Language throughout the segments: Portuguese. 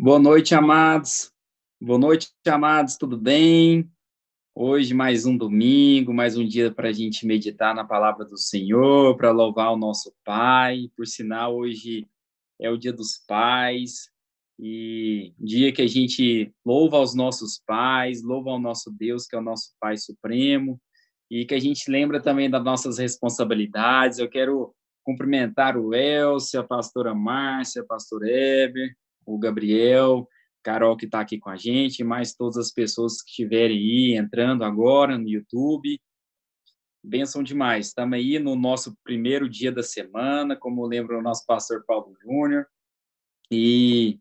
Boa noite, amados. Boa noite, amados. Tudo bem? Hoje, mais um domingo, mais um dia para a gente meditar na palavra do Senhor, para louvar o nosso Pai. Por sinal, hoje é o Dia dos Pais e dia que a gente louva aos nossos pais, louva ao nosso Deus, que é o nosso Pai Supremo, e que a gente lembra também das nossas responsabilidades. Eu quero cumprimentar o Elcio, a pastora Márcia, a pastor Eber, o Gabriel, Carol que está aqui com a gente, mais todas as pessoas que estiverem aí entrando agora no YouTube. Benção demais. Estamos aí no nosso primeiro dia da semana, como lembra o nosso pastor Paulo Júnior. E,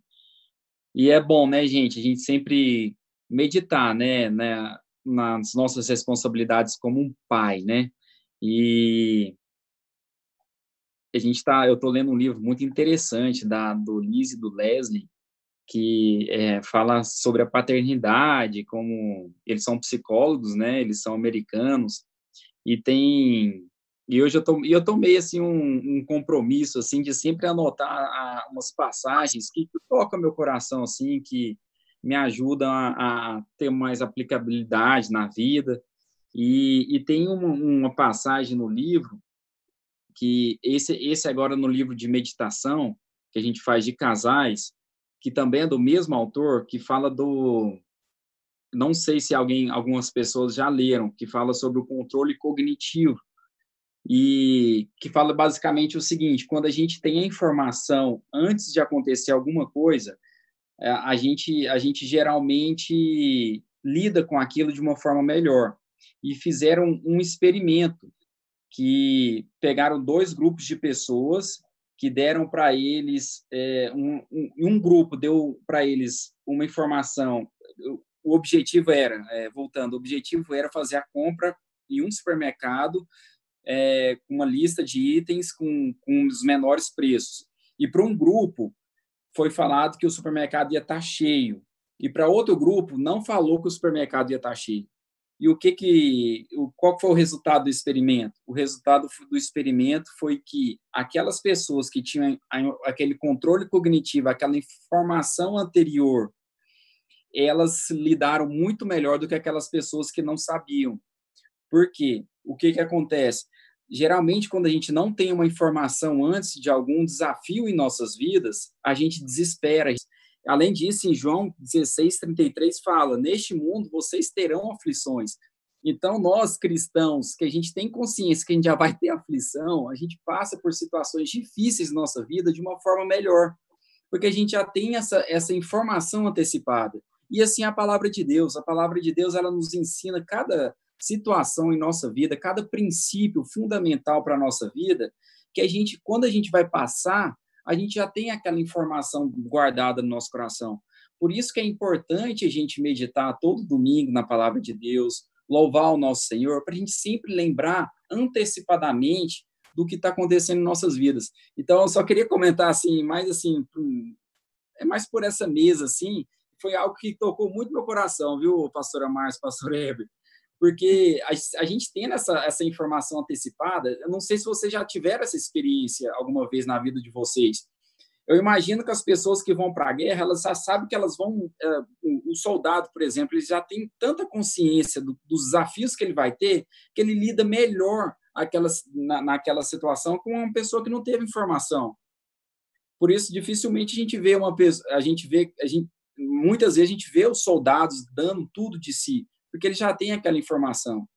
e é bom, né, gente, a gente sempre meditar, né, né, nas nossas responsabilidades como um pai, né? E a gente tá, eu estou lendo um livro muito interessante da do Liz e do Leslie que é, fala sobre a paternidade, como eles são psicólogos, né? Eles são americanos e tem e hoje eu tô, eu tomei assim um, um compromisso assim de sempre anotar a, umas passagens que, que tocam meu coração assim, que me ajudam a, a ter mais aplicabilidade na vida. E, e tem uma, uma passagem no livro que esse, esse agora no livro de meditação, que a gente faz de casais, que também é do mesmo autor, que fala do. Não sei se alguém, algumas pessoas já leram, que fala sobre o controle cognitivo. E que fala basicamente o seguinte: quando a gente tem a informação antes de acontecer alguma coisa, é, a gente, a gente geralmente lida com aquilo de uma forma melhor. E fizeram um experimento que pegaram dois grupos de pessoas que deram para eles é, um, um, um, grupo deu para eles uma informação. O objetivo era, é, voltando, o objetivo era fazer a compra em um supermercado é, com uma lista de itens com, com os menores preços. E para um grupo foi falado que o supermercado ia estar tá cheio. E para outro grupo não falou que o supermercado ia estar tá cheio. E o que que, qual foi o resultado do experimento? O resultado do experimento foi que aquelas pessoas que tinham aquele controle cognitivo, aquela informação anterior, elas lidaram muito melhor do que aquelas pessoas que não sabiam. Por quê? O que que acontece? Geralmente, quando a gente não tem uma informação antes de algum desafio em nossas vidas, a gente desespera. Além disso, em João 16, 33 fala: Neste mundo vocês terão aflições. Então, nós cristãos, que a gente tem consciência que a gente já vai ter aflição, a gente passa por situações difíceis na nossa vida de uma forma melhor, porque a gente já tem essa, essa informação antecipada. E assim a palavra de Deus, a palavra de Deus, ela nos ensina cada situação em nossa vida, cada princípio fundamental para a nossa vida, que a gente, quando a gente vai passar, a gente já tem aquela informação guardada no nosso coração. Por isso que é importante a gente meditar todo domingo na palavra de Deus, louvar o nosso Senhor, para a gente sempre lembrar antecipadamente do que está acontecendo em nossas vidas. Então, eu só queria comentar assim, mais assim, é mais por essa mesa assim, foi algo que tocou muito meu coração, viu, pastora Márcia, pastor Heber? Porque a, a gente tendo essa, essa informação antecipada, eu não sei se vocês já tiveram essa experiência alguma vez na vida de vocês. Eu imagino que as pessoas que vão para a guerra, elas já sabem que elas vão. É, o, soldado, por exemplo, ele já tem tanta consciência do, dos desafios que ele vai ter, que ele lida melhor aquelas, na, naquela situação com uma pessoa que não teve informação. Por isso, dificilmente a gente vê uma pessoa. A gente vê. A gente, muitas vezes a gente vê os soldados dando tudo de si porque ele já tem aquela informação.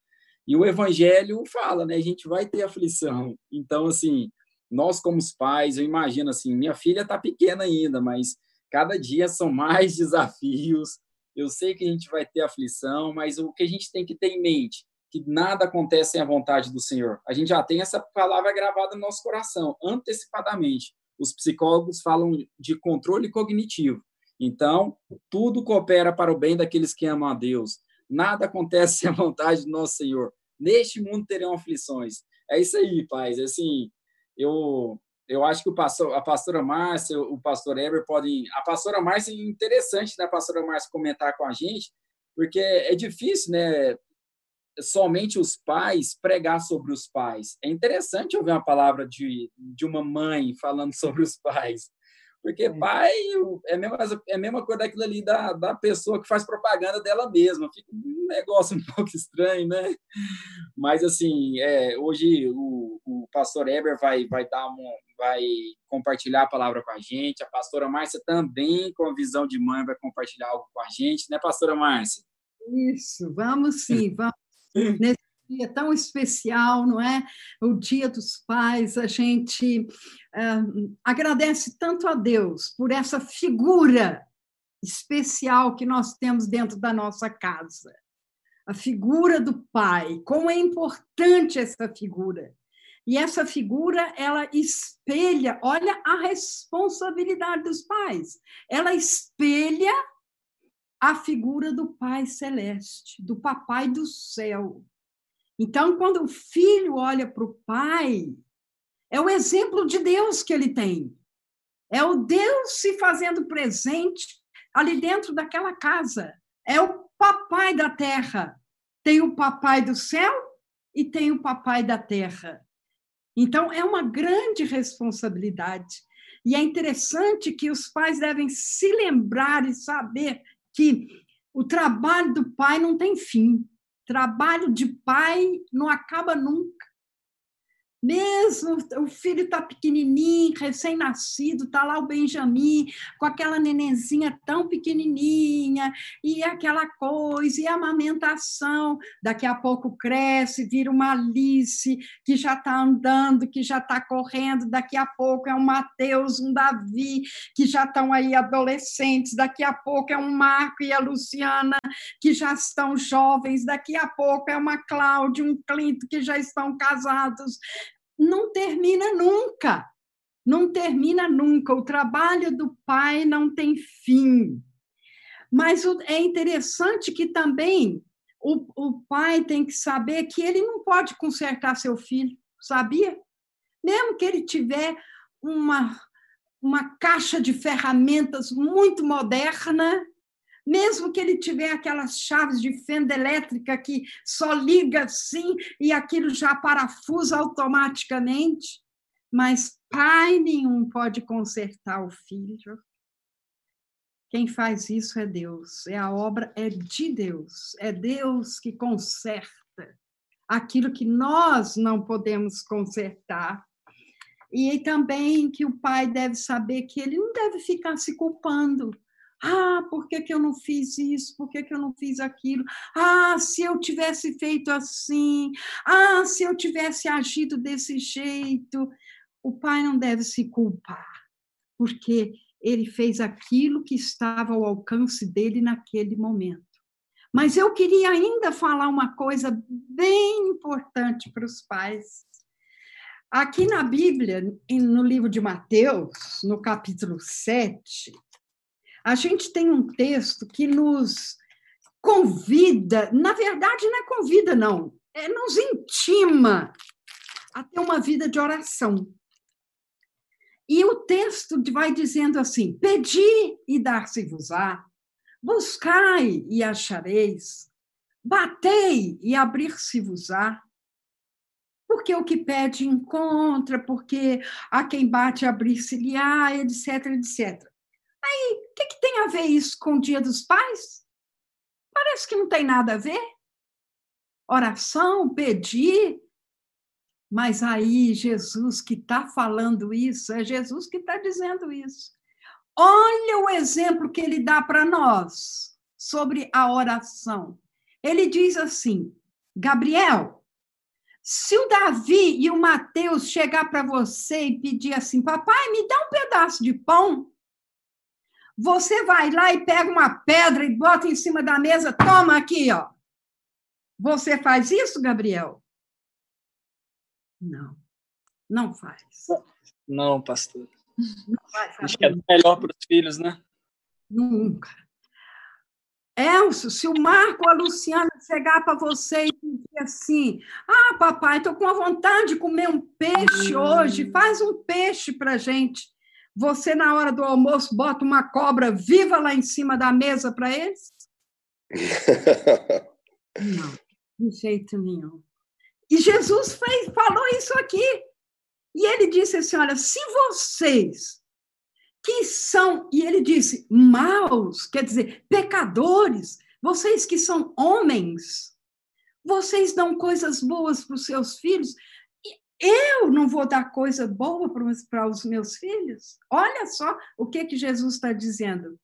E o evangelho fala, né? A gente vai ter aflição. Então, assim, nós como os pais, eu imagino assim, minha filha está pequena ainda, mas cada dia são mais desafios. Eu sei que a gente vai ter aflição, mas o que a gente tem que ter em mente que nada acontece sem a vontade do Senhor. A gente já tem essa palavra gravada no nosso coração antecipadamente. Os psicólogos falam de controle cognitivo. Então, tudo coopera para o bem daqueles que amam a Deus nada acontece sem a vontade do nosso Senhor. Neste mundo terão aflições. É isso aí, pais. Assim, eu eu acho que o pastor, a pastora Márcia, o pastor Eber podem. A pastora Márcia é interessante, né, a pastora Márcia comentar com a gente, porque é difícil, né? Somente os pais pregar sobre os pais. É interessante ouvir uma palavra de, de uma mãe falando sobre os pais, Porque é. pai é a, mesma, é a mesma coisa daquilo ali da, da pessoa que faz propaganda dela mesma. Fica um negócio um pouco estranho, né? Mas, assim, é, hoje o, o pastor Eber vai, vai, dar uma, vai compartilhar a palavra com a gente. A pastora Márcia também, com a visão de mãe, vai compartilhar algo com a gente, né, pastora Márcia? Isso, vamos sim, vamos. Nesse dia tão especial, não é? O Dia dos Pais, a gente uh, agradece tanto a Deus por essa figura especial que nós temos dentro da nossa casa. A figura do pai, como é importante essa figura. E essa figura, ela espelha, olha a responsabilidade dos pais. Ela espelha a figura do Pai Celeste, do Papai do céu. Então, quando o filho olha para o pai, é o exemplo de Deus que ele tem. É o Deus se fazendo presente ali dentro daquela casa. É o papai da terra. Tem o papai do céu e tem o papai da terra. Então, é uma grande responsabilidade. E é interessante que os pais devem se lembrar e saber que o trabalho do pai não tem fim. Trabalho de pai não acaba nunca. Mesmo o filho está pequenininho, recém-nascido, está lá o Benjamin com aquela nenenzinha tão pequenininha, e aquela coisa, e a amamentação. Daqui a pouco cresce, vira uma Alice que já está andando, que já está correndo. Daqui a pouco é um Mateus, um Davi, que já estão aí adolescentes. Daqui a pouco é um Marco e a Luciana, que já estão jovens. Daqui a pouco é uma Cláudia, um Clinto, que já estão casados não termina nunca. Não termina nunca. O trabalho do pai não tem fim. Mas é interessante que também o, o pai tem que saber que ele não pode consertar seu filho, sabia? Mesmo que ele tiver uma, uma caixa de ferramentas muito moderna, mesmo que ele tiver aquelas chaves de fenda elétrica que só liga assim e aquilo já parafusa automaticamente, mas pai nenhum pode consertar o filho. Quem faz isso é Deus, é a obra é de Deus, é Deus que conserta aquilo que nós não podemos consertar. E também que o pai deve saber que ele não deve ficar se culpando ah, por que, que eu não fiz isso? Por que, que eu não fiz aquilo? Ah, se eu tivesse feito assim. Ah, se eu tivesse agido desse jeito. O pai não deve se culpar, porque ele fez aquilo que estava ao alcance dele naquele momento. Mas eu queria ainda falar uma coisa bem importante para os pais. Aqui na Bíblia, no livro de Mateus, no capítulo 7, a gente tem um texto que nos convida, na verdade, não é convida, não, é nos intima a ter uma vida de oração. E o texto vai dizendo assim: pedi e dar-se-vos-á, buscai e achareis, batei e abrir-se-vos-á. Porque o que pede encontra, porque a quem bate abrir-se-lhe-á, etc, etc. Aí, tem a ver isso com o Dia dos Pais? Parece que não tem nada a ver. Oração, pedir. Mas aí, Jesus que está falando isso, é Jesus que está dizendo isso. Olha o exemplo que ele dá para nós sobre a oração. Ele diz assim: Gabriel, se o Davi e o Mateus chegar para você e pedir assim, papai, me dá um pedaço de pão, você vai lá e pega uma pedra e bota em cima da mesa, toma aqui, ó. Você faz isso, Gabriel? Não, não faz. Não, pastor. Não vai fazer. Acho que é melhor para os filhos, né? Nunca. Elcio, se o Marco ou a Luciana chegar para você e dizer assim: Ah, papai, estou com vontade de comer um peixe hum. hoje, faz um peixe para gente. Você, na hora do almoço, bota uma cobra viva lá em cima da mesa para eles? Não, de jeito nenhum. E Jesus fez, falou isso aqui. E ele disse assim: Olha, se vocês que são, e ele disse, maus, quer dizer, pecadores, vocês que são homens, vocês dão coisas boas para os seus filhos, eu não vou dar coisa boa para os meus filhos? Olha só o que, que Jesus está dizendo.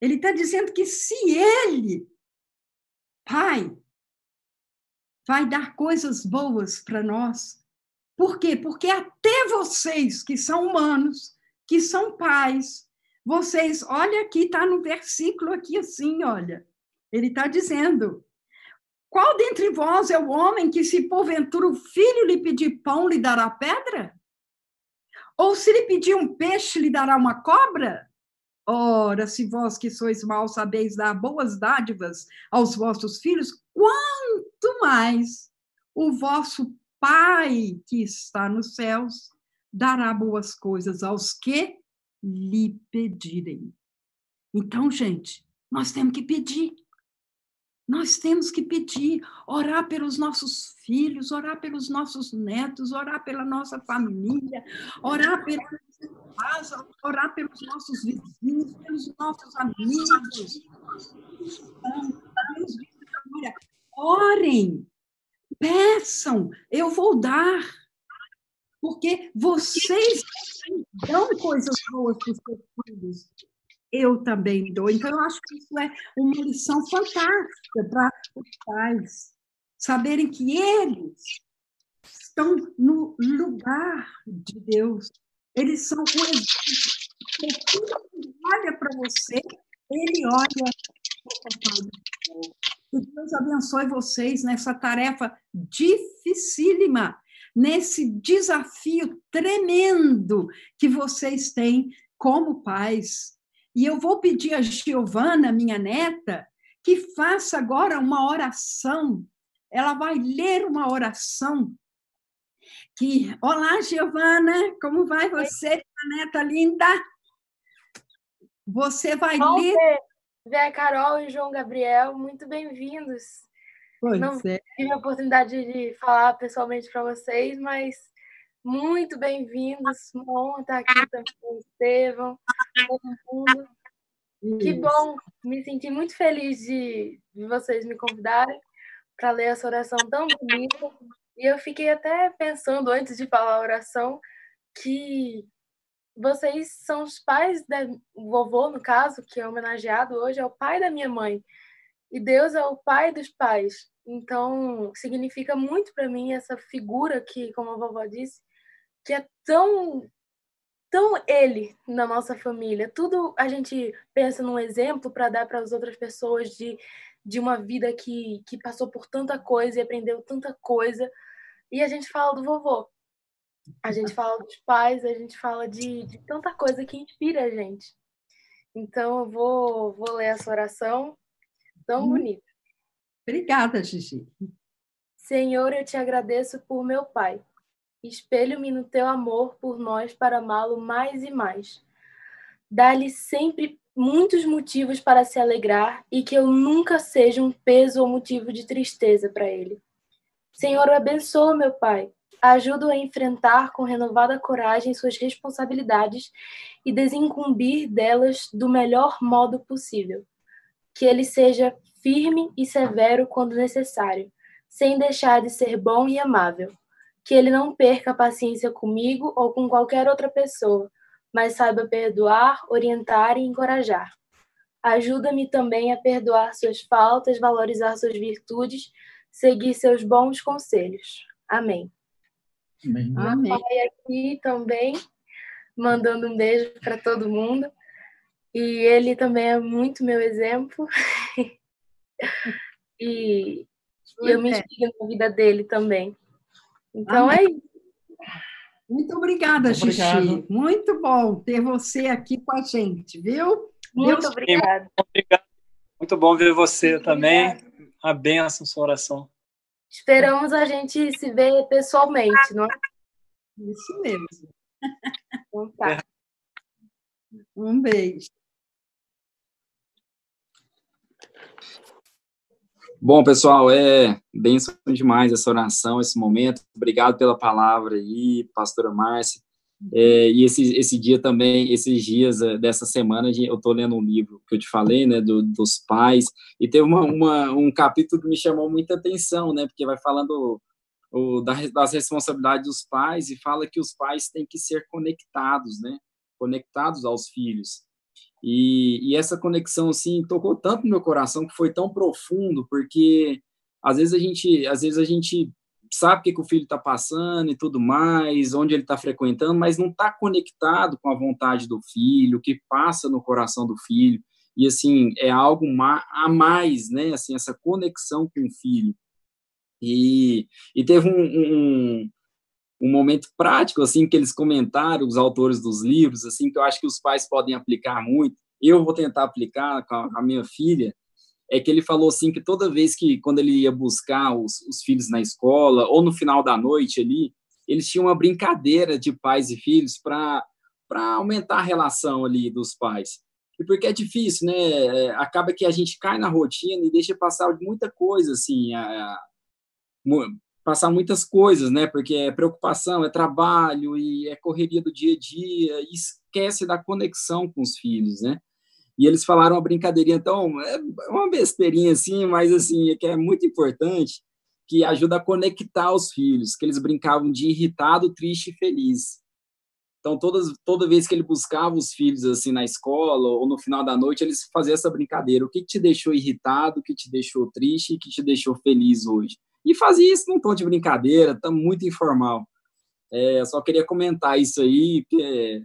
Ele está dizendo que se ele, pai, vai dar coisas boas para nós, por quê? Porque até vocês que são humanos, que são pais, vocês, olha aqui, está no versículo aqui assim, olha. Ele está dizendo: qual dentre vós é o homem que, se porventura o filho lhe pedir pão, lhe dará pedra? Ou se lhe pedir um peixe, lhe dará uma cobra? Ora, se vós que sois maus sabeis dar boas dádivas aos vossos filhos, quanto mais o vosso Pai que está nos céus dará boas coisas aos que lhe pedirem. Então, gente, nós temos que pedir. Nós temos que pedir, orar pelos nossos filhos, orar pelos nossos netos, orar pela nossa família, orar pela nossa casa, orar pelos nossos vizinhos, pelos nossos amigos. Orem, peçam, eu vou dar. Porque vocês dão coisas boas para os seus filhos. Eu também dou. Então, eu acho que isso é uma lição fantástica para os pais saberem que eles estão no lugar de Deus. Eles são o exemplo. Quando olha para você, ele olha. Que Deus abençoe vocês nessa tarefa dificílima, nesse desafio tremendo que vocês têm como pais. E eu vou pedir a Giovana, minha neta, que faça agora uma oração. Ela vai ler uma oração que Olá, Giovana, como vai você, minha neta linda? Você vai Bom ler Zé Carol e João Gabriel, muito bem-vindos. Não é. tive a oportunidade de falar pessoalmente para vocês, mas muito bem-vindos. Honra estar aqui também Estevão, todo mundo. Que bom, me senti muito feliz de, de vocês me convidarem para ler essa oração tão bonita. E eu fiquei até pensando, antes de falar a oração, que vocês são os pais da o vovô, no caso, que é homenageado hoje, é o pai da minha mãe. E Deus é o pai dos pais. Então, significa muito para mim essa figura que, como a vovó disse, que é tão tão ele na nossa família. Tudo a gente pensa num exemplo para dar para as outras pessoas de de uma vida que que passou por tanta coisa e aprendeu tanta coisa. E a gente fala do vovô. A gente fala dos pais, a gente fala de, de tanta coisa que inspira a gente. Então, eu vou, vou ler essa oração tão Hum. bonita. Obrigada, Gigi. Senhor, eu te agradeço por meu Pai. Espelho-me no teu amor por nós para amá-lo mais e mais. Dá-lhe sempre muitos motivos para se alegrar e que eu nunca seja um peso ou motivo de tristeza para ele. Senhor, abençoa meu Pai. Ajuda-o a enfrentar com renovada coragem suas responsabilidades e desincumbir delas do melhor modo possível. Que ele seja firme e severo quando necessário, sem deixar de ser bom e amável. Que ele não perca a paciência comigo ou com qualquer outra pessoa, mas saiba perdoar, orientar e encorajar. Ajuda-me também a perdoar suas faltas, valorizar suas virtudes, seguir seus bons conselhos. Amém. Amém. Amém. pai aqui também, mandando um beijo para todo mundo. E ele também é muito meu exemplo. e, e eu me inspiro na vida dele também. Então Amém. é isso. Muito obrigada, Gigi. Obrigado. Muito bom ter você aqui com a gente, viu? Muito obrigada. Obrigado. Muito bom ver você também. A benção, sua oração. Esperamos a gente se ver pessoalmente, não é? Isso mesmo. Então tá. Um beijo. Bom, pessoal, é bênção demais essa oração, esse momento. Obrigado pela palavra aí, pastora Márcia. É, e esse, esse dia também, esses dias é, dessa semana, eu estou lendo um livro que eu te falei, né, do, dos pais, e teve uma, uma, um capítulo que me chamou muita atenção, né, porque vai falando o, das responsabilidades dos pais e fala que os pais têm que ser conectados, né, conectados aos filhos. E, e essa conexão, assim, tocou tanto no meu coração, que foi tão profundo, porque às vezes a gente, às vezes a gente sabe o que, que o filho está passando e tudo mais, onde ele está frequentando, mas não está conectado com a vontade do filho, o que passa no coração do filho. E, assim, é algo a mais, né? Assim, essa conexão com o filho. E, e teve um, um, um momento prático, assim, que eles comentaram, os autores dos livros, assim, que eu acho que os pais podem aplicar muito. Eu vou tentar aplicar com a, minha filha, é que ele falou assim que toda vez que quando ele ia buscar os, os filhos na escola ou no final da noite ali, eles tinham uma brincadeira de pais e filhos para para aumentar a relação ali dos pais. E porque é difícil, né? É, acaba que a gente cai na rotina e deixa passar muita coisa, assim, a, a, passar muitas coisas, né? Porque é preocupação, é trabalho e é correria do dia a dia, e esquece da conexão com os filhos, né? e eles falaram uma brincadeirinha, então, é uma besteirinha assim, mas assim, que é muito importante, que ajuda a conectar os filhos, que eles brincavam de irritado, triste e feliz. Então, todas, toda vez que ele buscava os filhos assim na escola ou no final da noite, eles faziam essa brincadeira. O que te deixou irritado, o que te deixou triste o que te deixou feliz hoje? E fazia isso num tom de brincadeira, tá muito informal. É, só queria comentar isso aí, porque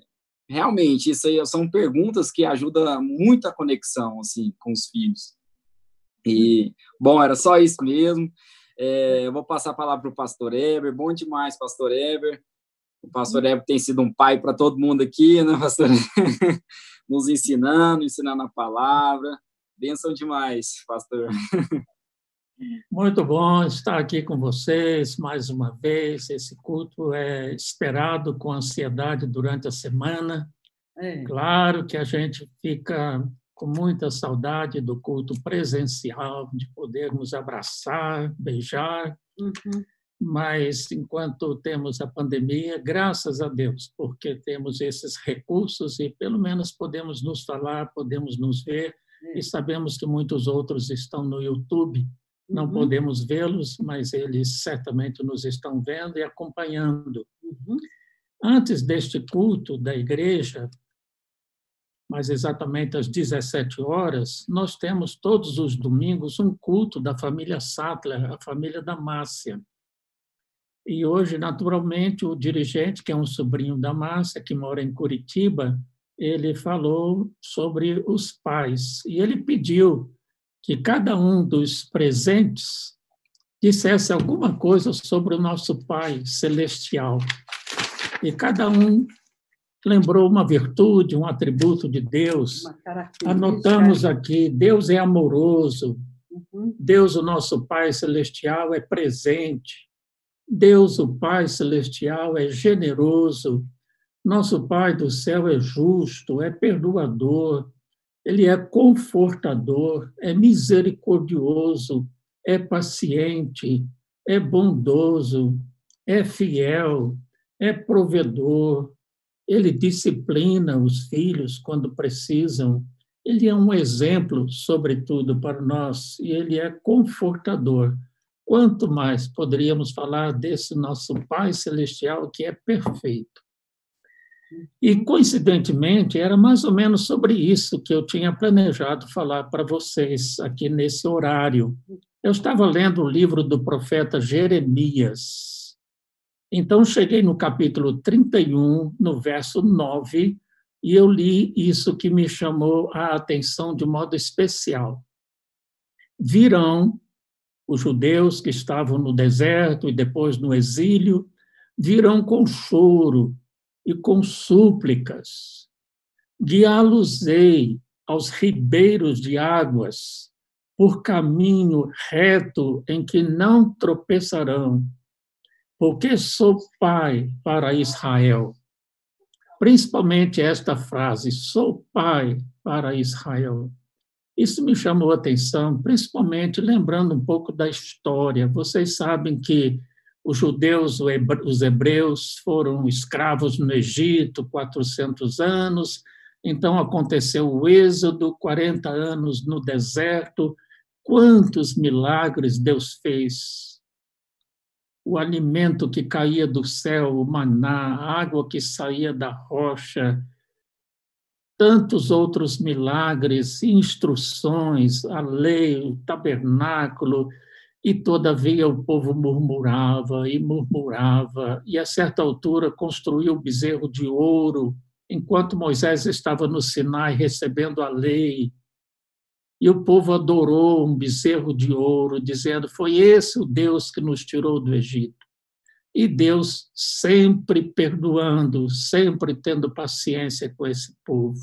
realmente, isso aí são perguntas que ajudam muito a conexão, assim, com os filhos. E, bom, era só isso mesmo. É, eu vou passar a palavra para o pastor Eber. Bom demais, pastor Eber. O pastor Eber tem sido um pai para todo mundo aqui, né, pastor? Nos ensinando, ensinando a palavra. Benção demais, pastor. Muito bom estar aqui com vocês mais uma vez. Esse culto é esperado com ansiedade durante a semana. É. Claro que a gente fica com muita saudade do culto presencial, de podermos abraçar, beijar. Uhum. Mas enquanto temos a pandemia, graças a Deus, porque temos esses recursos e pelo menos podemos nos falar, podemos nos ver, é. e sabemos que muitos outros estão no YouTube não uhum. podemos vê-los, mas eles certamente nos estão vendo e acompanhando. Uhum. Antes deste culto da igreja, mais exatamente às 17 horas, nós temos todos os domingos um culto da família Sattler, a família da Márcia. E hoje, naturalmente, o dirigente, que é um sobrinho da Márcia, que mora em Curitiba, ele falou sobre os pais. E ele pediu que cada um dos presentes dissesse alguma coisa sobre o nosso Pai Celestial. E cada um lembrou uma virtude, um atributo de Deus. Anotamos aqui: Deus é amoroso, uhum. Deus, o nosso Pai Celestial, é presente, Deus, o Pai Celestial, é generoso, nosso Pai do céu é justo, é perdoador, ele é confortador, é misericordioso, é paciente, é bondoso, é fiel, é provedor, ele disciplina os filhos quando precisam. Ele é um exemplo, sobretudo, para nós, e ele é confortador. Quanto mais poderíamos falar desse nosso Pai Celestial que é perfeito? E, coincidentemente, era mais ou menos sobre isso que eu tinha planejado falar para vocês aqui nesse horário. Eu estava lendo o livro do profeta Jeremias. Então, cheguei no capítulo 31, no verso 9, e eu li isso que me chamou a atenção de modo especial. Virão os judeus que estavam no deserto e depois no exílio, virão com choro e com súplicas. Guiá-los-ei aos ribeiros de águas, por caminho reto em que não tropeçarão, porque sou pai para Israel. Principalmente esta frase, sou pai para Israel. Isso me chamou a atenção, principalmente lembrando um pouco da história. Vocês sabem que os judeus, os hebreus, foram escravos no Egito 400 anos, então aconteceu o êxodo, 40 anos no deserto. Quantos milagres Deus fez! O alimento que caía do céu, o maná, a água que saía da rocha, tantos outros milagres, instruções, a lei, o tabernáculo, e todavia o povo murmurava e murmurava, e a certa altura construiu o bezerro de ouro, enquanto Moisés estava no Sinai recebendo a lei. E o povo adorou um bezerro de ouro, dizendo: Foi esse o Deus que nos tirou do Egito. E Deus sempre perdoando, sempre tendo paciência com esse povo.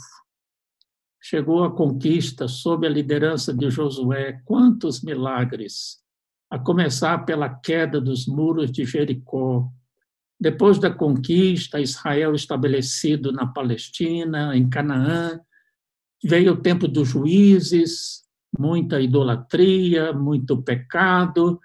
Chegou a conquista sob a liderança de Josué. Quantos milagres! A começar pela queda dos muros de Jericó. Depois da conquista, Israel estabelecido na Palestina, em Canaã, veio o tempo dos juízes, muita idolatria, muito pecado.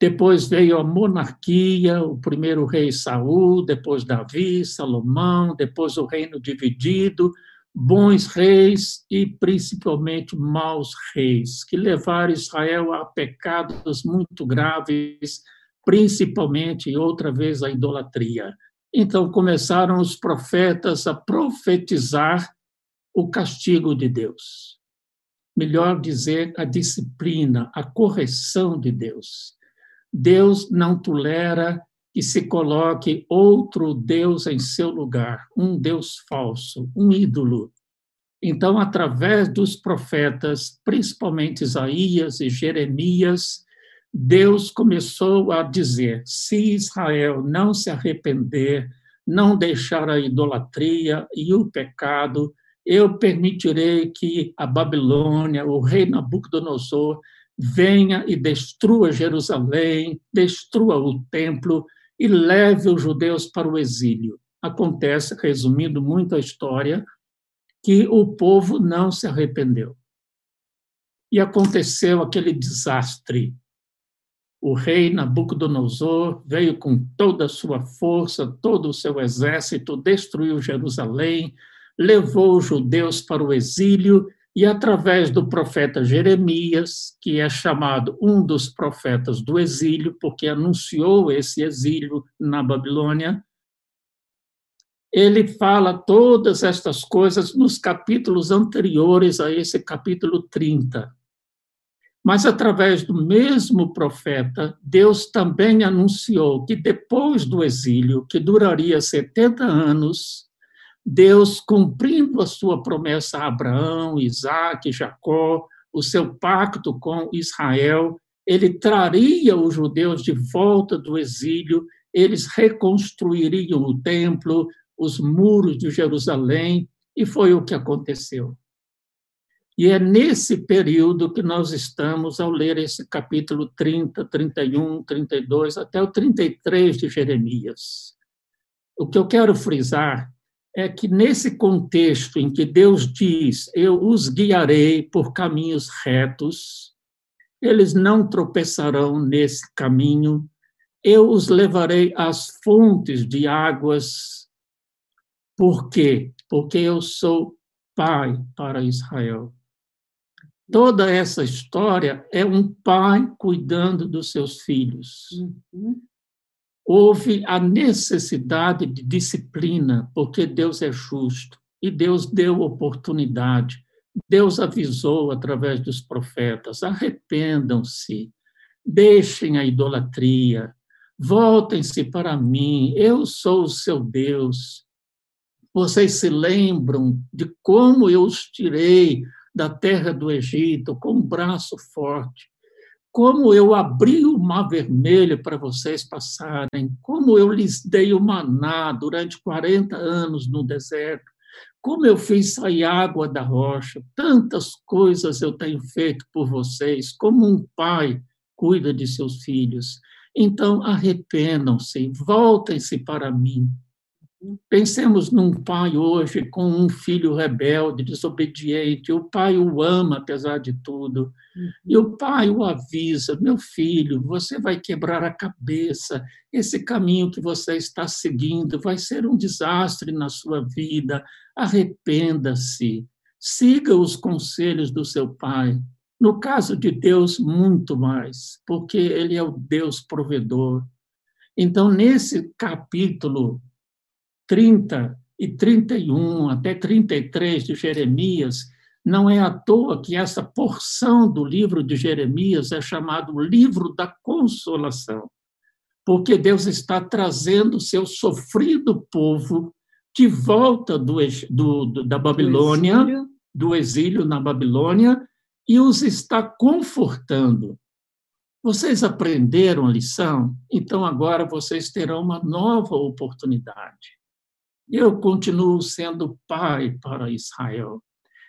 Depois veio a monarquia, o primeiro rei Saul, depois Davi, Salomão, depois o reino dividido, bons reis e principalmente maus reis, que levaram Israel a pecados muito graves, principalmente, outra vez, a idolatria. Então começaram os profetas a profetizar o castigo de Deus. Melhor dizer, a disciplina, a correção de Deus. Deus não tolera que se coloque outro Deus em seu lugar, um Deus falso, um ídolo. Então, através dos profetas, principalmente Isaías e Jeremias, Deus começou a dizer: se Israel não se arrepender, não deixar a idolatria e o pecado, eu permitirei que a Babilônia, o rei Nabucodonosor, venha e destrua Jerusalém, destrua o templo e leve os judeus para o exílio. Acontece, resumindo muito a história, que o povo não se arrependeu. E aconteceu aquele desastre. O rei Nabucodonosor veio com toda a sua força, todo o seu exército, destruiu Jerusalém, levou os judeus para o exílio e através do profeta Jeremias, que é chamado um dos profetas do exílio, porque anunciou esse exílio na Babilônia, ele fala todas estas coisas nos capítulos anteriores a esse capítulo 30. Mas através do mesmo profeta, Deus também anunciou que depois do exílio, que duraria 70 anos, Deus, cumprindo a sua promessa a Abraão, Isaac, Jacó, o seu pacto com Israel, ele traria os judeus de volta do exílio, eles reconstruiriam o templo, os muros de Jerusalém, e foi o que aconteceu. E é nesse período que nós estamos ao ler esse capítulo 30, 31, 32, até o 33 de Jeremias. O que eu quero frisar é que nesse contexto em que Deus diz: Eu os guiarei por caminhos retos, eles não tropeçarão nesse caminho, eu os levarei às fontes de águas. Por quê? Porque eu sou pai para Israel. Toda essa história é um pai cuidando dos seus filhos. Uhum houve a necessidade de disciplina, porque Deus é justo e Deus deu oportunidade. Deus avisou através dos profetas: arrependam-se, deixem a idolatria, voltem-se para mim, eu sou o seu Deus. Vocês se lembram de como eu os tirei da terra do Egito com um braço forte como eu abri o mar vermelho para vocês passarem, como eu lhes dei o maná durante 40 anos no deserto, como eu fiz sair água da rocha, tantas coisas eu tenho feito por vocês, como um pai cuida de seus filhos. Então, arrependam-se, voltem-se para mim. Pensemos num pai hoje com um filho rebelde, desobediente. O pai o ama, apesar de tudo. E o pai o avisa: meu filho, você vai quebrar a cabeça. Esse caminho que você está seguindo vai ser um desastre na sua vida. Arrependa-se. Siga os conselhos do seu pai. No caso de Deus, muito mais, porque ele é o Deus provedor. Então, nesse capítulo 30 e 31 até 33 de Jeremias, não é à toa que essa porção do livro de Jeremias é chamado livro da consolação, porque Deus está trazendo o seu sofrido povo de volta do, do, da Babilônia, do exílio. do exílio na Babilônia, e os está confortando. Vocês aprenderam a lição? Então agora vocês terão uma nova oportunidade. Eu continuo sendo pai para Israel.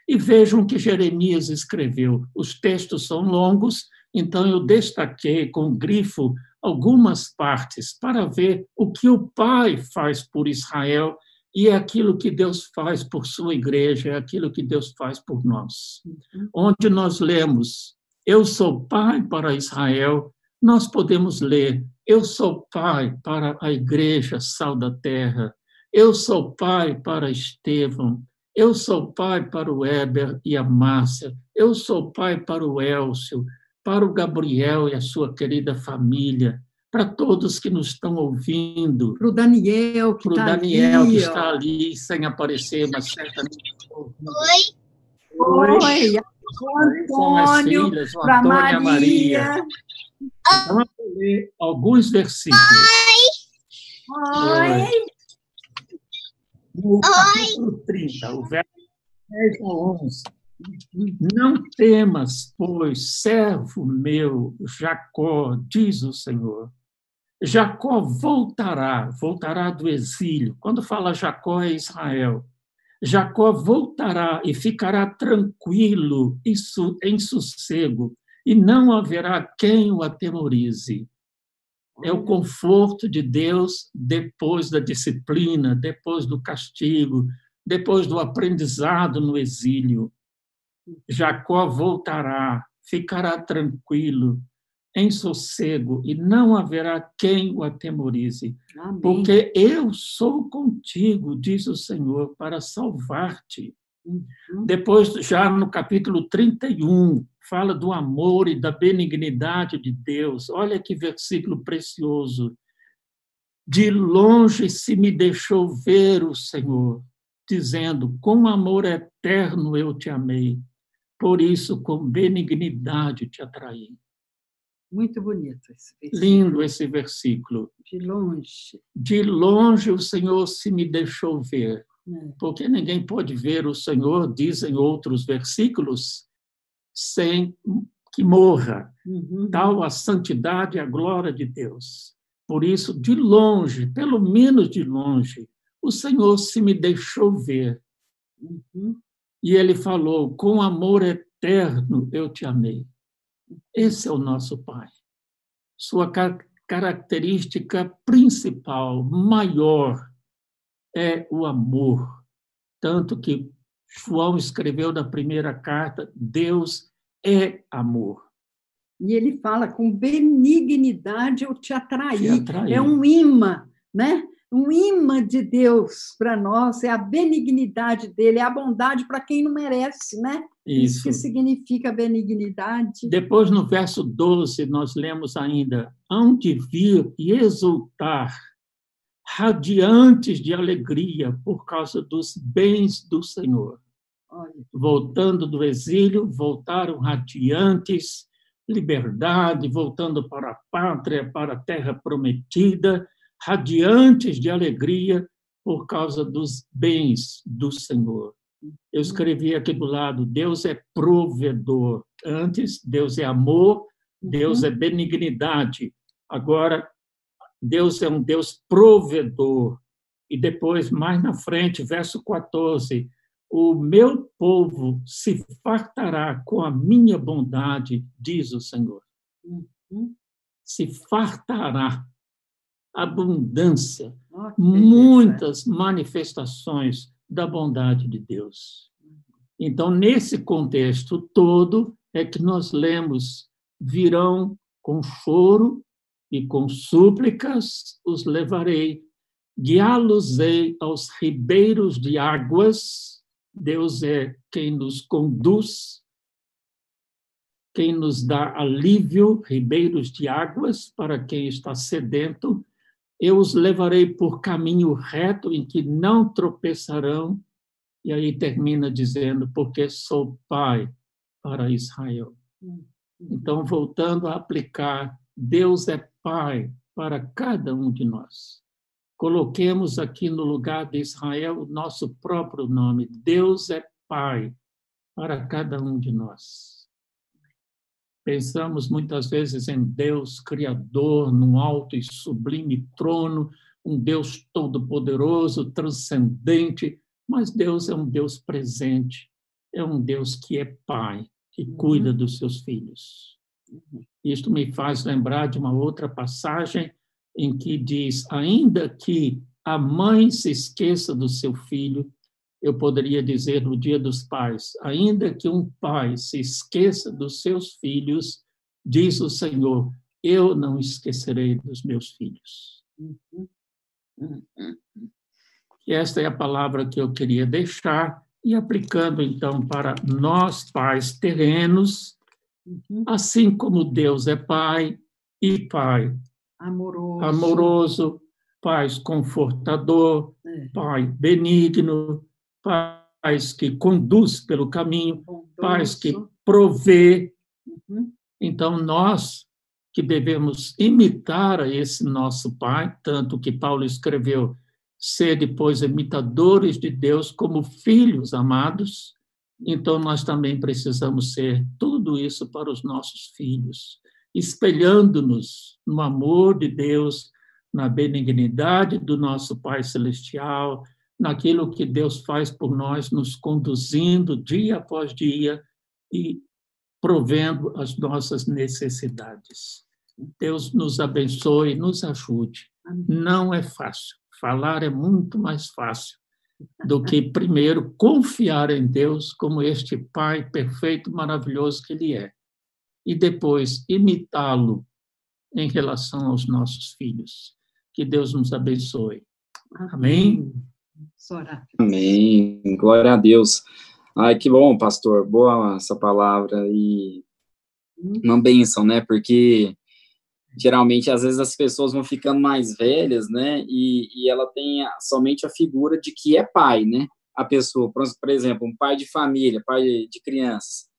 E vejam que Jeremias escreveu. Os textos são longos, então eu destaquei com grifo algumas partes para ver o que o pai faz por Israel e é aquilo que Deus faz por sua igreja, é aquilo que Deus faz por nós. Uhum. Onde nós lemos, eu sou pai para Israel, nós podemos ler, eu sou pai para a igreja sal da terra, eu sou pai para Estevão, eu sou pai para o Weber e a Márcia, eu sou pai para o Elcio, para o Gabriel e a sua querida família, para todos que nos estão ouvindo. Para o Daniel, que, está, Daniel, ali, que está ali, sem aparecer, mas certamente. Oi! Oi! O Antônio, para Maria. Maria. Então, vamos ler alguns versículos. Oi! Oi no capítulo 30, o verso 10 a 11. Não temas, pois, servo meu Jacó, diz o Senhor. Jacó voltará, voltará do exílio. Quando fala Jacó, é Israel. Jacó voltará e ficará tranquilo e em sossego, e não haverá quem o atemorize. É o conforto de Deus depois da disciplina, depois do castigo, depois do aprendizado no exílio. Jacó voltará, ficará tranquilo, em sossego, e não haverá quem o atemorize. Amém. Porque eu sou contigo, diz o Senhor, para salvar-te. Uhum. Depois, já no capítulo 31, fala do amor e da benignidade de Deus. Olha que versículo precioso. De longe se me deixou ver o Senhor, dizendo: Com amor eterno eu te amei, por isso com benignidade te atraí. Muito bonito esse versículo. Lindo esse versículo. De longe. De longe o Senhor se me deixou ver. É. Porque ninguém pode ver o Senhor, dizem outros versículos, sem que morra. Uhum. Tal a santidade e a glória de Deus. Por isso, de longe, pelo menos de longe, o Senhor se me deixou ver. Uhum. E ele falou: com amor eterno eu te amei. Esse é o nosso Pai. Sua característica principal, maior, é o amor. Tanto que João escreveu na primeira carta: Deus é amor. E ele fala com benignidade eu te atraí. Te É um imã, né? Um imã de Deus para nós é a benignidade dele, é a bondade para quem não merece, né? Isso. Isso que significa benignidade. Depois, no verso 12, nós lemos ainda: hão de vir e exultar radiantes de alegria por causa dos bens do Senhor. Voltando do exílio, voltaram radiantes, liberdade, voltando para a pátria, para a terra prometida, radiantes de alegria por causa dos bens do Senhor. Eu escrevi aqui do lado: Deus é provedor. Antes, Deus é amor, Deus uhum. é benignidade. Agora, Deus é um Deus provedor. E depois, mais na frente, verso 14: O meu povo se fartará com a minha bondade, diz o Senhor. Uhum. Se fartará. abundância, muitas manifestações da bondade de Deus. Então, nesse contexto todo, é que nós lemos: virão com choro e com súplicas os levarei, guiá-los-ei aos ribeiros de águas. Deus é quem nos conduz, quem nos dá alívio, ribeiros de águas para quem está sedento. Eu os levarei por caminho reto em que não tropeçarão e aí termina dizendo, porque sou pai para Israel. Então, voltando a aplicar, Deus é pai para cada um de nós. Coloquemos aqui no lugar de Israel o nosso próprio nome. Deus é pai para cada um de nós. Pensamos muitas vezes em Deus Criador, num alto e sublime trono, um Deus todo-poderoso, transcendente, mas Deus é um Deus presente, é um Deus que é pai, que uhum. cuida dos seus filhos. Isto me faz lembrar de uma outra passagem em que diz: ainda que a mãe se esqueça do seu filho, eu poderia dizer no Dia dos Pais, ainda que um pai se esqueça dos seus filhos, diz o Senhor, eu não esquecerei dos meus filhos. E esta é a palavra que eu queria deixar, e aplicando então para nós, pais terrenos, uhum. assim como Deus é Pai e Pai amoroso, amoroso Pai confortador, é. Pai benigno, Pais que conduz pelo caminho, Pais que provê. Uhum. Então, nós que devemos imitar a esse nosso Pai, tanto que Paulo escreveu ser depois imitadores de Deus como filhos amados, então nós também precisamos ser tudo isso para os nossos filhos, espelhando-nos no amor de Deus, na benignidade do nosso Pai Celestial, naquilo que Deus faz por nós, nos conduzindo dia após dia e provendo as nossas necessidades. Deus nos abençoe, nos ajude. Não é fácil Falar é muito mais fácil do que, primeiro, confiar em Deus como este Pai perfeito, maravilhoso que Ele é, e depois imitá-lo em relação aos nossos filhos. Que Deus nos abençoe. Amém? Amém. Glória a Deus. Ai, que bom, pastor. Boa essa palavra e hum. uma bênção, né? Porque geralmente às vezes as pessoas vão ficando mais velhas, né? E, e ela tem somente a figura de que é pai, né? A pessoa, por, por exemplo, um pai de família, pai de crianças.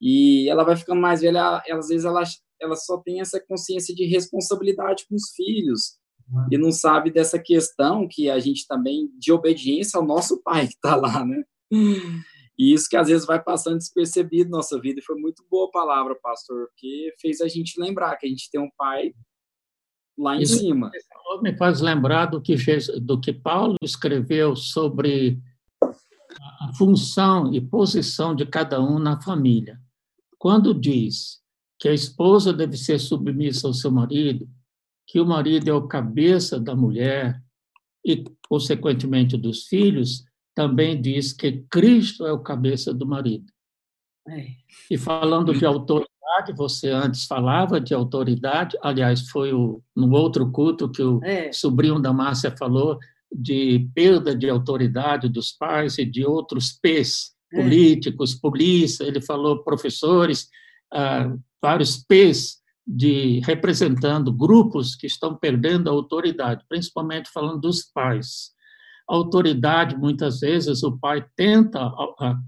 E ela vai ficando mais velha, ela, às vezes ela, ela só tem essa consciência de responsabilidade com os filhos uhum. e não sabe dessa questão que a gente também de obediência ao nosso pai que está lá, né? E isso que às vezes vai passando despercebido na nossa vida. E foi muito boa a palavra, pastor, que fez a gente lembrar que a gente tem um pai lá em isso cima. Me faz lembrar do que, do que Paulo escreveu sobre a função e posição de cada um na família. Quando diz que a esposa deve ser submissa ao seu marido, que o marido é o cabeça da mulher e, consequentemente, dos filhos, também diz que Cristo é o cabeça do marido. É. E falando de autoridade, você antes falava de autoridade, aliás, foi o, no outro culto que o é. sobrinho da Márcia falou de perda de autoridade dos pais e de outros P's, é. políticos, polícia, ele falou professores, ah, vários P's de representando grupos que estão perdendo a autoridade, principalmente falando dos pais autoridade, muitas vezes o pai tenta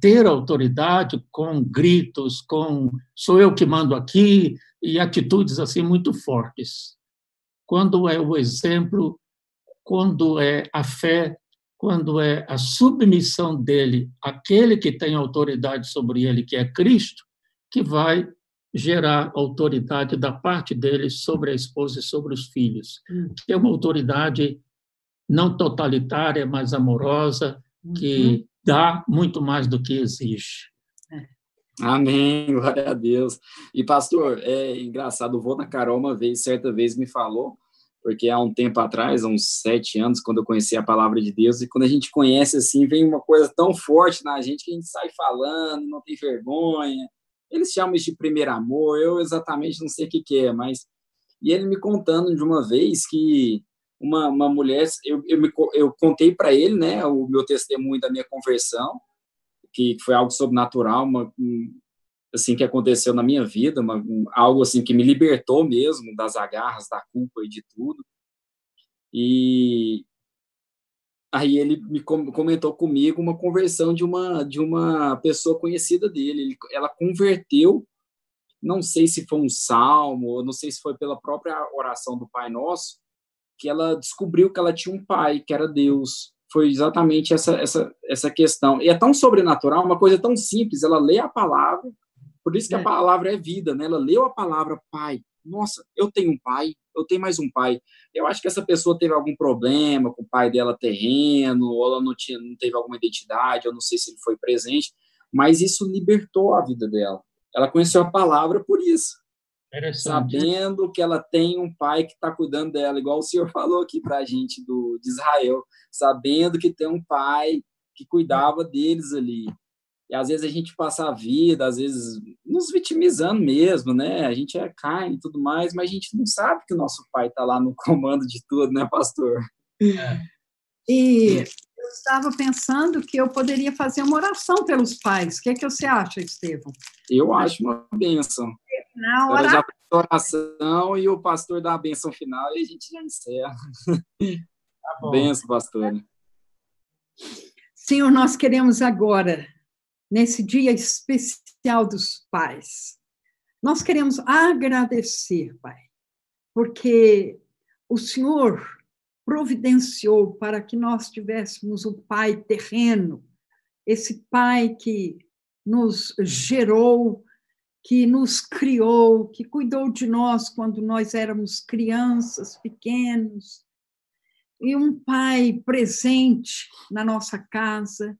ter autoridade com gritos, com sou eu que mando aqui, e atitudes assim muito fortes. Quando é o exemplo, quando é a fé, quando é a submissão dele àquele que tem autoridade sobre ele, que é Cristo, que vai gerar autoridade da parte dele sobre a esposa e sobre os filhos, hum. que é uma autoridade não totalitária, mas amorosa, que uhum. dá muito mais do que exige. É. Amém, glória a Deus. E, pastor, é engraçado, o vô da Carol, uma vez, certa vez, me falou, porque há um tempo atrás, há uns sete anos, quando eu conheci a palavra de Deus, e quando a gente conhece assim, vem uma coisa tão forte na gente que a gente sai falando, não tem vergonha. Eles chamam isso de primeiro amor, eu exatamente não sei o que, que é, mas. E ele me contando de uma vez que uma, uma mulher, eu, eu, me, eu contei para ele, né, o meu testemunho da minha conversão, que foi algo sobrenatural, uma, assim que aconteceu na minha vida, uma, um, algo assim que me libertou mesmo das agarras, da culpa e de tudo. E aí ele me comentou comigo uma conversão de uma de uma pessoa conhecida dele. Ele, ela converteu, não sei se foi um salmo, não sei se foi pela própria oração do Pai Nosso, que ela descobriu que ela tinha um pai, que era Deus. Foi exatamente essa essa essa questão. E é tão sobrenatural, uma coisa tão simples. Ela lê a palavra por isso que a é. palavra é vida, né? Ela leu a palavra pai. Nossa, eu tenho um pai, eu tenho mais um pai. Eu acho que essa pessoa teve algum problema com o pai dela terreno, ou ela não, tinha, não teve alguma identidade, eu não sei se ele foi presente, mas isso libertou a vida dela. Ela conheceu a palavra por isso. Sabendo que ela tem um pai que está cuidando dela, igual o senhor falou aqui para a gente do, de Israel, sabendo que tem um pai que cuidava deles ali. E às vezes a gente passa a vida, às vezes nos vitimizando mesmo, né? A gente é carne e tudo mais, mas a gente não sabe que o nosso pai está lá no comando de tudo, né, pastor? É. E eu estava pensando que eu poderia fazer uma oração pelos pais. O que, é que você acha, Estevam? Eu acho uma benção. Na hora... já oração e o pastor dá a benção final e a gente já encerra. Tá benção, pastor. Senhor, nós queremos agora nesse dia especial dos pais. Nós queremos agradecer, Pai, porque o Senhor providenciou para que nós tivéssemos o Pai terreno, esse Pai que nos gerou, que nos criou, que cuidou de nós quando nós éramos crianças, pequenos, e um Pai presente na nossa casa,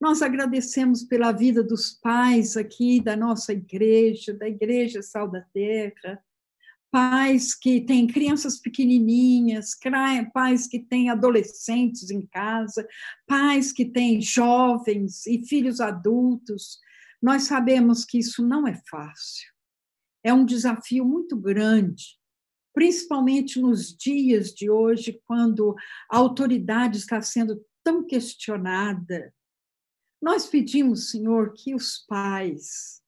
nós agradecemos pela vida dos pais aqui da nossa igreja, da Igreja Sal da Terra, pais que têm crianças pequenininhas, pais que têm adolescentes em casa, pais que têm jovens e filhos adultos. Nós sabemos que isso não é fácil. É um desafio muito grande, principalmente nos dias de hoje, quando a autoridade está sendo tão questionada, nós pedimos, Senhor, que os pais,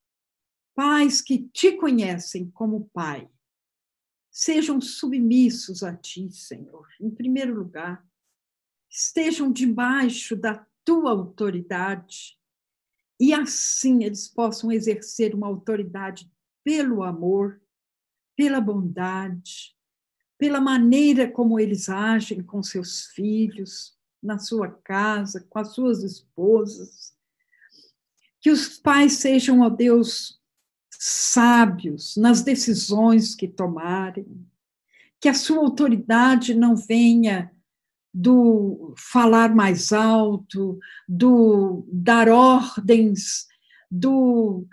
pais que te conhecem como pai, sejam submissos a ti, Senhor, em primeiro lugar, estejam debaixo da tua autoridade e assim eles possam exercer uma autoridade pelo amor, pela bondade, pela maneira como eles agem com seus filhos, na sua casa, com as suas esposas. Que os pais sejam, ó Deus, sábios nas decisões que tomarem. Que a sua autoridade não venha do falar mais alto, do dar ordens, do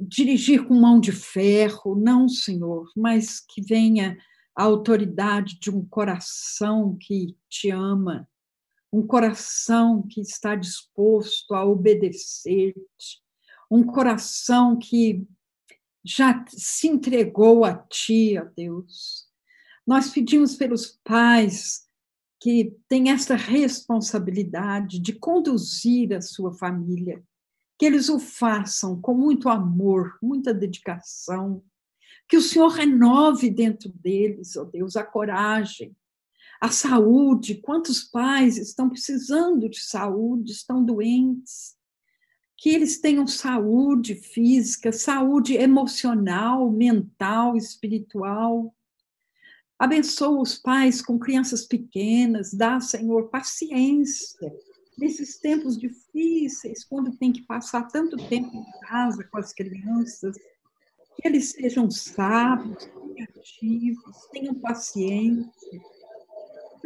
dirigir com mão de ferro, não, Senhor, mas que venha a autoridade de um coração que te ama, um coração que está disposto a obedecer-te, um coração que já se entregou a ti, ó Deus. Nós pedimos pelos pais que têm essa responsabilidade de conduzir a sua família, que eles o façam com muito amor, muita dedicação, que o Senhor renove dentro deles, ó Deus, a coragem, a saúde, quantos pais estão precisando de saúde, estão doentes, que eles tenham saúde física, saúde emocional, mental, espiritual. Abençoa os pais com crianças pequenas, dá, Senhor, paciência nesses tempos difíceis, quando tem que passar tanto tempo em casa com as crianças, que eles sejam sábios, criativos, tenham paciência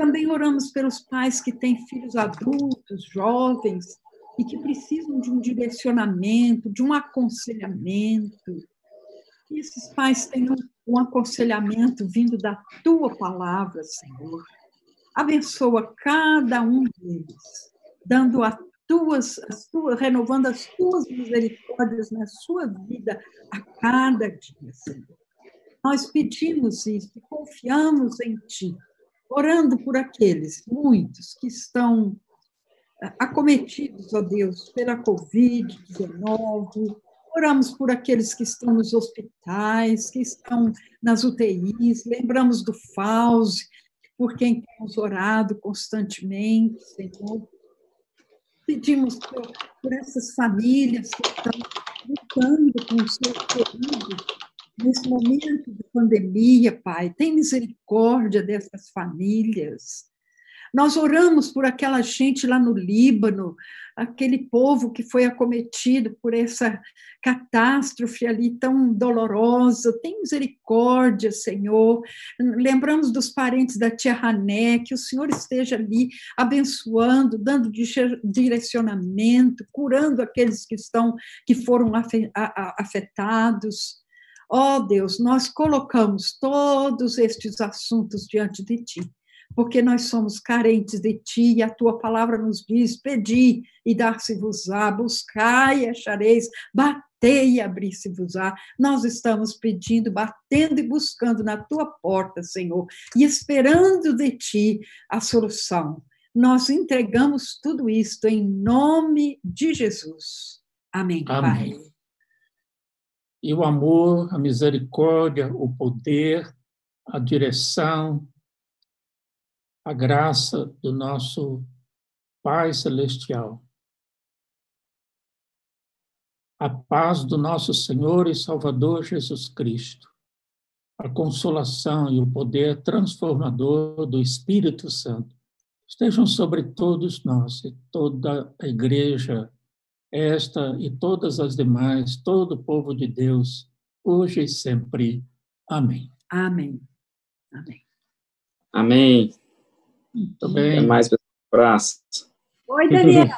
também oramos pelos pais que têm filhos adultos, jovens, e que precisam de um direcionamento, de um aconselhamento. Que esses pais tenham um aconselhamento vindo da tua palavra, Senhor. Abençoa cada um deles, dando a tuas, as tuas, renovando as tuas misericórdias na sua vida a cada dia, Senhor. Nós pedimos isso e confiamos em Ti, orando por aqueles, muitos, que estão acometidos, ó Deus, pela Covid-19. Oramos por aqueles que estão nos hospitais, que estão nas UTIs. Lembramos do Fauzi, por quem temos orado constantemente, Senhor pedimos por, por essas famílias que estão lutando com os seus queridos nesse momento de pandemia, Pai. Tem misericórdia dessas famílias. Nós oramos por aquela gente lá no Líbano, aquele povo que foi acometido por essa catástrofe ali tão dolorosa. Tem misericórdia, Senhor. Lembramos dos parentes da tia Rané, que o Senhor esteja ali abençoando, dando direcionamento, curando aqueles que estão que foram afetados. Ó oh, Deus, nós colocamos todos estes assuntos diante de ti porque nós somos carentes de ti, e a tua palavra nos diz: pedi e dar-se-vos-á, buscai e achareis, batei e abrir-se-vos-á. Nós estamos pedindo, batendo e buscando na tua porta, Senhor, e esperando de ti a solução. Nós entregamos tudo isto em nome de Jesus. Amém, Amém. Pai. E o amor, a misericórdia, o poder, a direção, a graça do nosso Pai Celestial, a paz do nosso Senhor e Salvador Jesus Cristo, a consolação e o poder transformador do Espírito Santo estejam sobre todos nós e toda a igreja, esta e todas as demais, todo o povo de Deus, hoje e sempre. Amém. Amém. Amém. Amém. Muito bem. Até mais, abraço. Oi, Daniela.